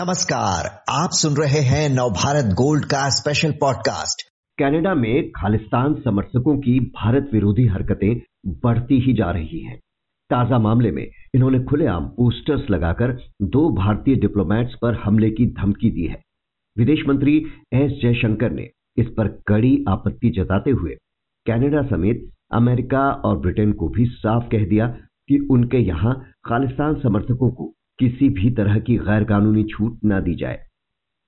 नमस्कार, आप सुन रहे हैं नवभारत गोल्ड का स्पेशल पॉडकास्ट कनाडा में खालिस्तान समर्थकों की भारत विरोधी हरकतें बढ़ती ही जा रही हैं। ताज़ा मामले में इन्होंने खुलेआम पोस्टर्स लगाकर दो भारतीय डिप्लोमेट्स पर हमले की धमकी दी है। विदेश मंत्री एस जयशंकर ने इस पर कड़ी आपत्ति जताते हुए कनाडा समेत अमेरिका और ब्रिटेन को भी साफ़ कह दिया कि उनके यहाँ खालिस्तान समर्थकों को किसी भी तरह की गैर कानूनी छूट न दी जाए।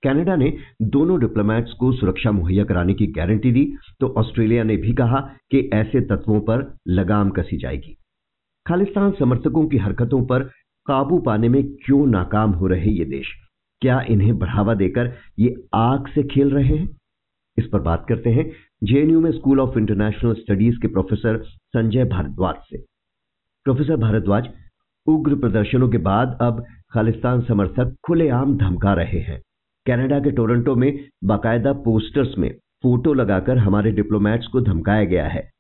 कनाडा ने दोनों डिप्लोमेट्स को सुरक्षा मुहैया कराने की गारंटी दी तो ऑस्ट्रेलिया ने भी कहा कि ऐसे तत्वों पर लगाम कसी जाएगी। खालिस्तान समर्थकों की हरकतों पर काबू पाने में क्यों नाकाम हो रहे ये देश? क्या इन्हें बढ़ावा देकर ये आग से खेल रहे हैं? इस पर बात करते हैं जेएनयू में स्कूल ऑफ़ इंटरनेशनल स्टडीज़ के प्रोफेसर संजय भारद्वाज से। प्रोफेसर भारद्वाज उग्र प्रदर्शनों के बाद अब खालिस्तान समर्थक खुलेआम धमका रहे हैं। कनाडा के टोरंटो में बाकायदा पोस्टर्स में फ़ोटो लगाकर हमारे डिप्लोमेट्स को धमकाया गया है।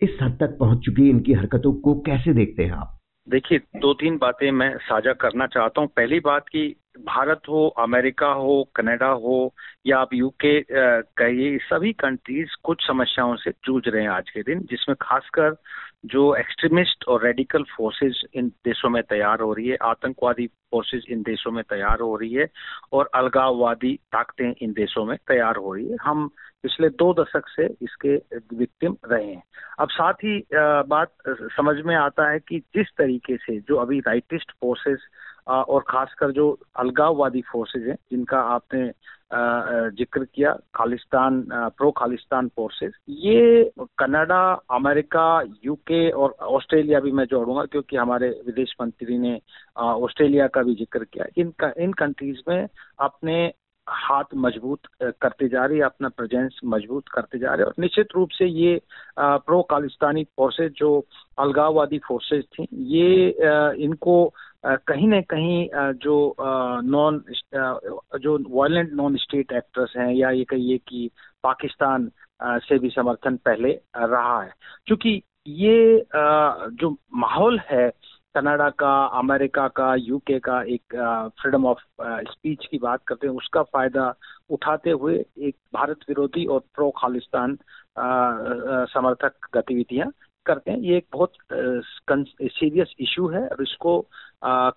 इस हद तक पहुँच चुकी इनकी हरकतों को कैसे देखते हैं आप? देखिए दो तीन बातें मैं साझा करना चाहता हूँ। पहली बात की भारत हो, अमेरिका हो, कनाडा हो या आप यूके कहिए, सभी कंट्रीज़ कुछ समस्याओं से जूझ रहे हैं आज के दिन, जिसमें खासकर जो एक्सट्रीमिस्ट और रेडिकल फोर्सेस इन देशों में तैयार हो रही है, आतंकवादी फोर्सेस इन देशों में तैयार हो रही है और अलगाववादी ताकतें इन देशों में तैयार हो रही है। हम पिछले दो दशक से इसके विक्टिम रहे हैं। अब साथ ही बात समझ में आता है कि जिस तरीके से जो अभी राइटिस्ट फोर्सेस और खासकर जो अलगाववादी फोर्सेज हैं, जिनका आपने ज़िक्र किया, खालिस्तान प्रो खालिस्तान फोर्सेस ये कनाडा, अमेरिका यूके और ऑस्ट्रेलिया भी मैं जोड़ूँगा, क्योंकि हमारे विदेश मंत्री ने ऑस्ट्रेलिया का भी ज़िक्र किया। इन इन कंट्रीज़ में अपने हाथ मज़बूत करते जा रही है, अपना प्रेजेंस मज़बूत करते जा रहे और निश्चित रूप से ये प्रो खालिस्तानी फोर्सेज जो अलगाववादी फोर्सेज थी, ये इनको कहीं ना कहीं जो नॉन जो वायलेंट नॉन स्टेट एक्टर्स हैं या ये कहिए कि पाकिस्तान से भी समर्थन पहले रहा है। क्योंकि ये जो माहौल है, कनाडा का, अमेरिका का यूके का एक फ्रीडम ऑफ़ स्पीच की बात करते हैं, उसका फ़ायदा उठाते हुए एक भारत विरोधी और प्रो खालिस्तान समर्थक गतिविधियाँ करते हैं। ये एक बहुत सीरियस इशू है और इसको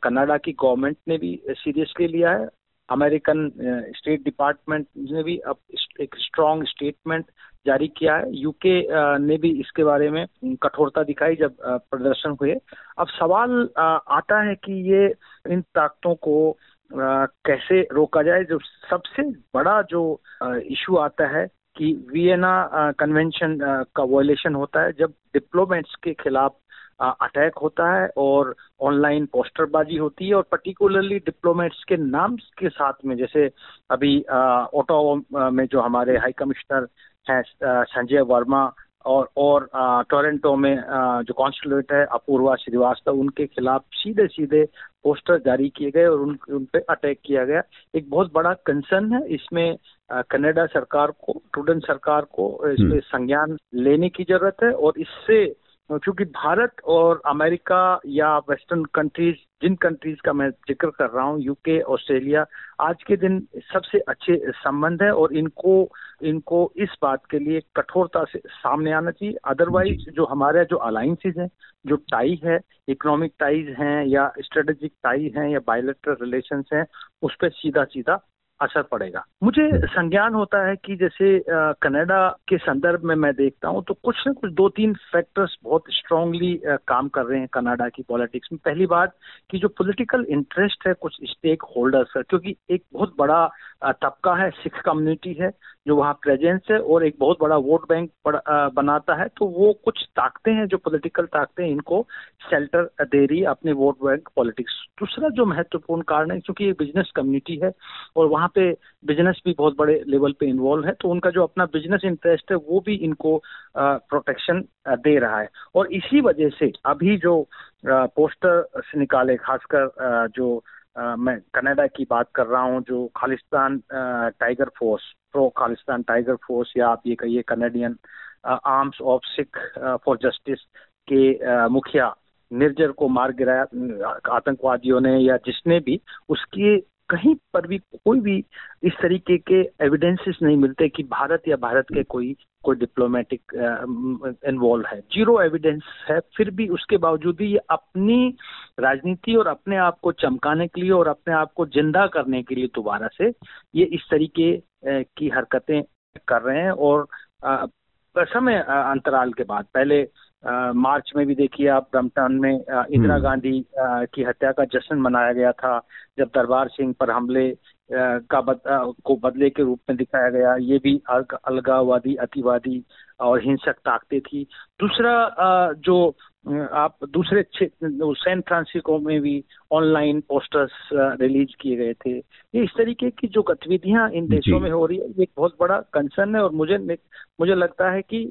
कनाडा की गवर्नमेंट ने भी सीरियसली लिया है। अमेरिकन स्टेट डिपार्टमेंट ने भी अब एक स्ट्रॉन्ग स्टेटमेंट जारी किया है। यूके ने भी इसके बारे में कठोरता दिखाई जब प्रदर्शन हुए। अब सवाल आता है कि ये, इन ताकतों को कैसे रोका जाए? जो सबसे बड़ा जो इशू आता है कि वियना कन्वेंशन का वॉयलेशन होता है जब डिप्लोमेट्स के खिलाफ अटैक होता है और ऑनलाइन पोस्टरबाजी होती है और पर्टिकुलरली डिप्लोमेट्स के नाम के साथ में, जैसे अभी ओटो में जो हमारे हाई कमिश्नर हैं संजय वर्मा और और टोरंटो में जो कॉन्सुलेट है अपूर्वा श्रीवास्तव उनके खिलाफ सीधे सीधे पोस्टर जारी किए गए और उन उन पर अटैक किया गया। एक बहुत बड़ा कंसर्न है, इसमें कनाडा सरकार को ट्रूडन सरकार को इस पे हम्म। संज्ञान लेने की ज़रूरत है और इससे क्योंकि भारत और अमेरिका या वेस्टर्न कंट्रीज़ जिन कंट्रीज़ का मैं ज़िक्र कर रहा हूँ यूके ऑस्ट्रेलिया आज के दिन सबसे अच्छे संबंध है और इनको इनको इस बात के लिए कठोरता से सामने आना चाहिए अदरवाइज़ जो हमारे जो अलाइंसेज हैं जो टाई है इकोनॉमिक टाइज हैं या स्ट्रेटेजिक टाई हैं या बायोलेटरल रिलेशन हैं उस पर सीधा सीधा असर पड़ेगा। मुझे संज्ञान होता है कि जैसे कनाडा के संदर्भ में मैं देखता हूँ तो कुछ न कुछ दो तीन फैक्टर्स बहुत स्ट्रांगली काम कर रहे हैं कनाडा की पॉलिटिक्स में। पहली बात कि जो पॉलिटिकल इंटरेस्ट है कुछ स्टेक होल्डर्स का क्योंकि एक बहुत बड़ा तबका है सिख कम्युनिटी है। जो वहाँ प्रेजेंस है और एक बहुत बड़ा वोट बैंक बनाता है तो वो कुछ ताकतें हैं जो पॉलिटिकल ताकतें इनको शेल्टर दे रही अपने वोट बैंक पॉलिटिक्स दूसरा जो महत्वपूर्ण कारण है, क्योंकि ये बिज़नेस कम्युनिटी है और वहाँ पे बिज़नेस भी बहुत बड़े लेवल पे इन्वॉल्व है तो उनका जो अपना बिज़नेस इंटरेस्ट है, वो भी इनको प्रोटेक्शन दे रहा है। और इसी वजह से अभी जो पोस्टर निकाले, खासकर जो मैं कनाडा की बात कर रहा हूँ, जो Khalistan tiger force pro Khalistan tiger force या आप ये कहिए Canadian arms of Sikh for justice के मुखिया निर्जर को मार गिराया आतंकवादियों ने या जिसने भी उसकी कहीं पर भी कोई भी इस तरीके के एविडेंसेस नहीं मिलते कि भारत या भारत के कोई कोई डिप्लोमेटिक इन्वॉल्व है। ज़ीरो एविडेंस है, फिर भी उसके बावजूद भी ये अपनी राजनीति और अपने आप को चमकाने के लिए और अपने आप को ज़िंदा करने के लिए दोबारा से ये इस तरीके की हरकतें कर रहे हैं और समय अंतराल के बाद। पहले मार्च में भी देखिए आप ब्रम्पटन में इंदिरा हम्म। गांधी की हत्या का जश्न मनाया गया था जब दरबार सिंह पर हमले का बद, को बदले के रूप में दिखाया गया ये भी अलगावादी अतिवादी और हिंसक ताकतें थी दूसरा जो आप दूसरे सैन फ्रांसिस्को में भी ऑनलाइन पोस्टर्स रिलीज़ किए गए थे। ये इस तरीके की जो गतिविधियाँ इन देशों में हो रही है ये एक बहुत बड़ा कंसर्न है और मुझे मुझे लगता है कि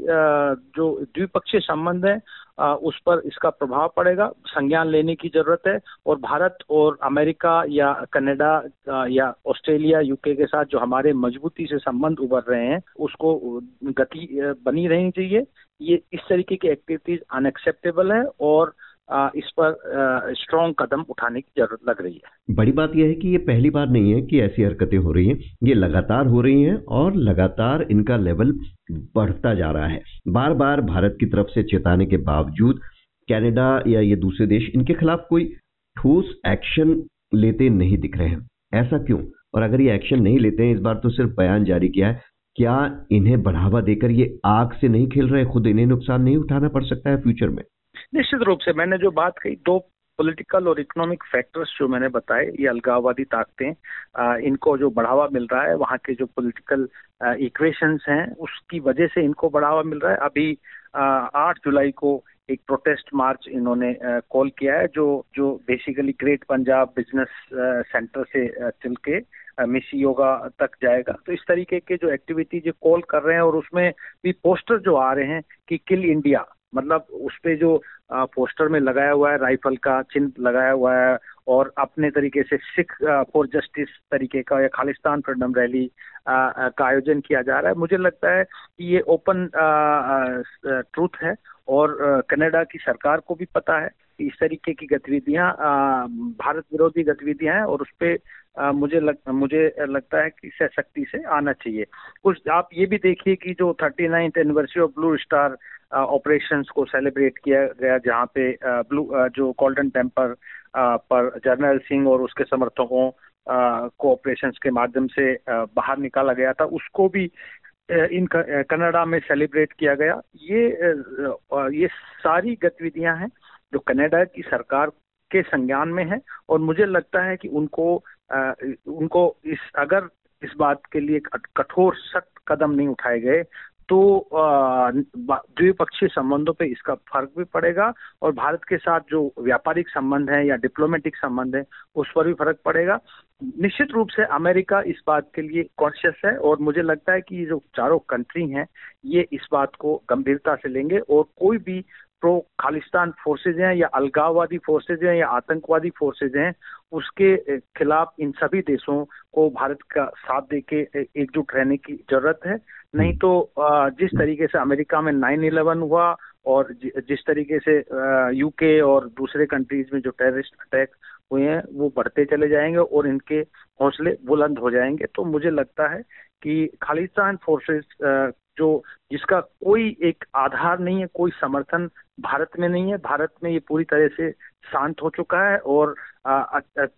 जो द्विपक्षीय संबंध है उस पर इसका प्रभाव पड़ेगा संज्ञान लेने की ज़रूरत है और भारत और अमेरिका या कनाडा या ऑस्ट्रेलिया यूके के साथ जो हमारे मजबूती से संबंध उभर रहे हैं उसको गति बनी रहनी चाहिए। ये इस तरीके की एक्टिविटीज़ अनएक्सेप्टेबल है और इस पर स्ट्रॉन्ग कदम उठाने की ज़रूरत लग रही है। बड़ी बात यह है कि ये पहली बार नहीं है कि ऐसी हरकतें हो रही हैं। ये लगातार हो रही हैं और लगातार इनका लेवल बढ़ता जा रहा है। बार बार भारत की तरफ़ से चेताने के बावजूद कनाडा या ये दूसरे देश इनके खिलाफ कोई ठोस एक्शन लेते नहीं दिख रहे हैं। ऐसा क्यों? और अगर ये एक्शन नहीं लेते हैं, इस बार तो सिर्फ़ बयान जारी किया है। क्या इन्हें बढ़ावा देकर ये आग से नहीं खेल रहे खुद इन्हें नुकसान नहीं उठाना पड़ सकता है फ्यूचर में? निश्चित रूप से मैंने जो बात कही, दो पॉलिटिकल और इकोनॉमिक फैक्टर्स जो मैंने बताए, ये अलगाववादी ताकतें इनको जो बढ़ावा मिल रहा है, वहाँ के जो पॉलिटिकल इक्वेशंस हैं, उसकी वजह से इनको बढ़ावा मिल रहा है। अभी आठ जुलाई को एक प्रोटेस्ट मार्च इन्होंने कॉल किया है, जो जो basically great Punjab business centre से चल के मिस योगा तक जाएगा। तो इस तरीके के जो एक्टिविटी जो कॉल कर रहे हैं और उसमें भी पोस्टर जो आ रहे हैं कि किल इंडिया मतलब उस पे जो पोस्टर में लगाया हुआ है राइफल का चिन्ह लगाया हुआ है और अपने तरीके से सिख फॉर जस्टिस तरीके का या खालिस्तान फ्रीडम रैली का आयोजन किया जा रहा है। मुझे लगता है कि ये ओपन ट्रूथ है और कनाडा की सरकार को भी पता है कि इस तरीके की गतिविधियाँ भारत विरोधी गतिविधियाँ हैं और उस पर मुझे लग, मुझे लगता है कि सशक्ति से आना चाहिए। कुछ आप ये भी देखिए कि जो thirty ninth anniversary of blue star operations को सेलिब्रेट किया गया जहाँ पे ब्लू जो गोल्डन टेम्पर पर जर्नल सिंह और उसके समर्थकों को ऑपरेशंस के माध्यम से बाहर निकाला गया था उसको भी इन कनाडा में सेलिब्रेट किया गया। ये ये सारी गतिविधियाँ हैं जो कनाडा की सरकार के संज्ञान में है और मुझे लगता है कि उनको उनको इस, अगर इस बात के लिए कठोर सख्त कदम नहीं उठाए गए तो द्विपक्षीय संबंधों पे इसका फ़र्क भी पड़ेगा और भारत के साथ जो व्यापारिक संबंध है या डिप्लोमेटिक संबंध है, उस पर भी फ़र्क पड़ेगा। निश्चित रूप से अमेरिका इस बात के लिए कॉन्शियस है और मुझे लगता है कि ये जो चारों कंट्री हैं, ये इस बात को गंभीरता से लेंगे और कोई भी प्रो खालिस्तान फोर्सेज हैं या अलगाववादी फोर्सेज हैं या आतंकवादी फोर्सेज हैं, उसके खिलाफ इन सभी देशों को भारत का साथ दे के एकजुट रहने की ज़रूरत है। नहीं तो जिस तरीके से अमेरिका में नाइन इलेवन हुआ और जिस तरीके से यूके और दूसरे कंट्रीज़ में जो टेररिस्ट अटैक हुए हैं, वो बढ़ते चले जाएँगे और इनके हौसले बुलंद हो जाएँगे। तो मुझे लगता है कि खालिस्तान फोर्सेस जो जिसका कोई एक आधार नहीं है, कोई समर्थन भारत में नहीं है, भारत में ये पूरी तरह से शांत हो चुका है और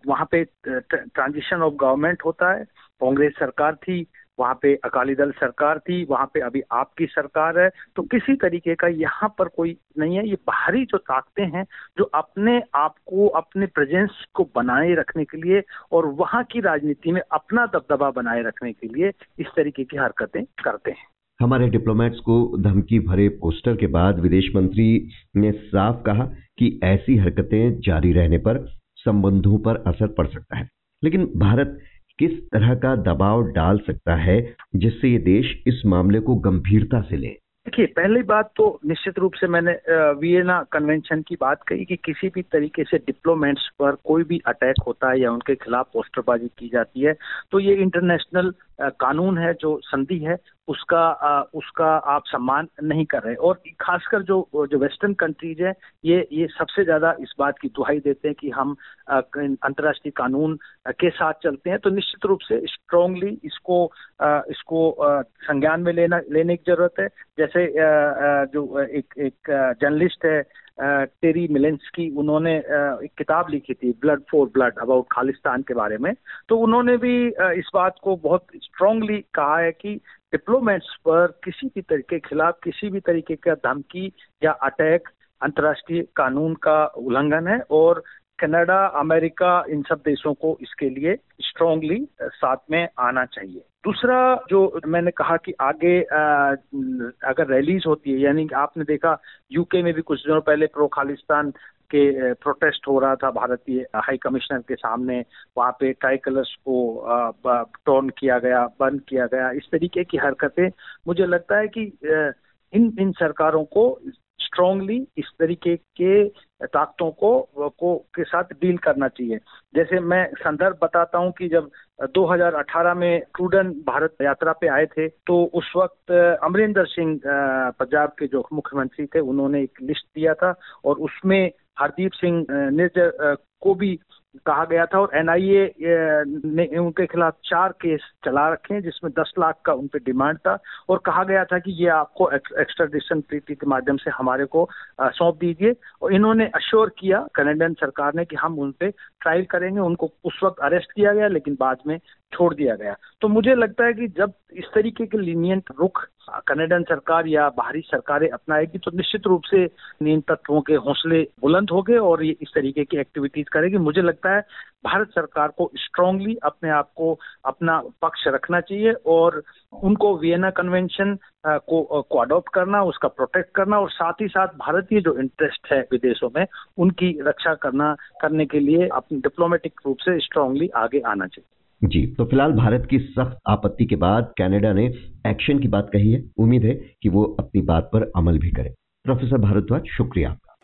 वहाँ पे ट्रांजिशन ऑफ़ गवर्नमेंट होता है। कांग्रेस सरकार थी वहाँ पे अकाली दल सरकार थी, वहाँ पे अभी आपकी सरकार है। तो किसी तरीके का यहाँ पर कोई नहीं है। ये बाहरी जो ताकतें हैं, जो अपने आप को, अपने प्रेजेंस को बनाए रखने के लिए और वहाँ की राजनीति में अपना दबदबा बनाए रखने के लिए इस तरीके की हरकतें करते हैं। हमारे डिप्लोमेट्स को धमकी भरे पोस्टर के बाद विदेश मंत्री ने साफ़ कहा कि ऐसी हरकतें जारी रहने पर संबंधों पर असर पड़ सकता है। लेकिन भारत किस तरह का दबाव डाल सकता है जिससे ये देश इस मामले को गंभीरता से ले? देखिए, पहली बात तो निश्चित रूप से मैंने वियना कन्वेंशन की बात कही कि किसी भी तरीके से डिप्लोमेट्स पर कोई भी अटैक होता है या उनके खिलाफ पोस्टरबाजी की जाती है तो ये इंटरनेशनल कानून है जो संधि है। उसका आ, उसका आप सम्मान नहीं कर रहे। और खासकर जो जो वेस्टर्न कंट्रीज़ है ये ये सबसे ज़्यादा इस बात की दुहाई देते हैं कि हम अंतर्राष्ट्रीय कानून के साथ चलते हैं। तो निश्चित रूप से स्ट्रांगली इसको आ, इसको संज्ञान में लेना लेने की ज़रूरत है। जैसे जो एक एक जर्नलिस्ट है टेरी मिलेंसकी उन्होंने एक किताब लिखी थी blood for blood about Khalistan के बारे में। तो उन्होंने भी इस बात को बहुत स्ट्रांगली कहा है कि डिप्लोमेट्स पर किसी भी तरीके के खिलाफ, किसी भी तरीके का धमकी या अटैक अंतर्राष्ट्रीय कानून का उल्लंघन है और कनाडा अमेरिका इन सब देशों को इसके लिए स्ट्रांगली साथ में आना चाहिए। दूसरा जो मैंने कहा कि आगे आ, अगर रैलीज होती है यानी कि आपने देखा यूके में भी कुछ दिनों पहले प्रो खालिस्तान के प्रोटेस्ट हो रहा था भारतीय हाई कमिश्नर के सामने। वहाँ पे ट्राई कलर्स को टोन किया गया बंद किया गया। इस तरीके की हरकतें मुझे लगता है कि इन इन सरकारों को स्ट्रांगली इस तरीके के ताकतों को को, के साथ डील करना चाहिए। जैसे मैं संदर्भ बताता हूँ कि जब 2018 में ट्रूडन भारत यात्रा पे आए थे तो उस वक्त अमरिंदर सिंह पंजाब के जो मुख्यमंत्री थे, उन्होंने एक लिस्ट दिया था और उसमें हरदीप सिंह निर्जर को भी कहा गया था और एनआईए ने उनके खिलाफ चार केस चला रखे हैं, जिसमें दस लाख का उन पर डिमांड था और कहा गया था कि ये आपको एक्स्ट्राडिशन ट्रीटी के माध्यम से हमारे को सौंप दीजिए। और इन्होंने अश्योर किया कनेडियन सरकार ने कि हम उन पर ट्रायल करेंगे, उनको उस वक्त अरेस्ट किया गया, लेकिन बाद में छोड़ दिया गया। तो मुझे लगता है कि जब इस तरीके के लीनियंट रुख कनेडियन सरकार या बाहरी सरकारें अपनाएगी तो निश्चित रूप से नीम तत्वों के हौसले बुलंद हो गए और ये इस तरीके की एक्टिविटीज़ करेगी। मुझे लगता है भारत सरकार को स्ट्रांगली अपने आप को अपना पक्ष रखना चाहिए और उनको वियना कन्वेंशन को को अडॉप्ट करना, उसका प्रोटेक्ट करना और साथ ही साथ भारतीय जो इंटरेस्ट है विदेशों में, उनकी रक्षा करना, करने के लिए अपने डिप्लोमेटिक रूप से स्ट्रांगली आगे आना चाहिए। जी। तो फ़िलहाल भारत की सख्त आपत्ति के बाद कनाडा ने एक्शन की बात कही है। उम्मीद है कि वो अपनी बात पर अमल भी करे। प्रोफेसर भारद्वाज, शुक्रिया आपका।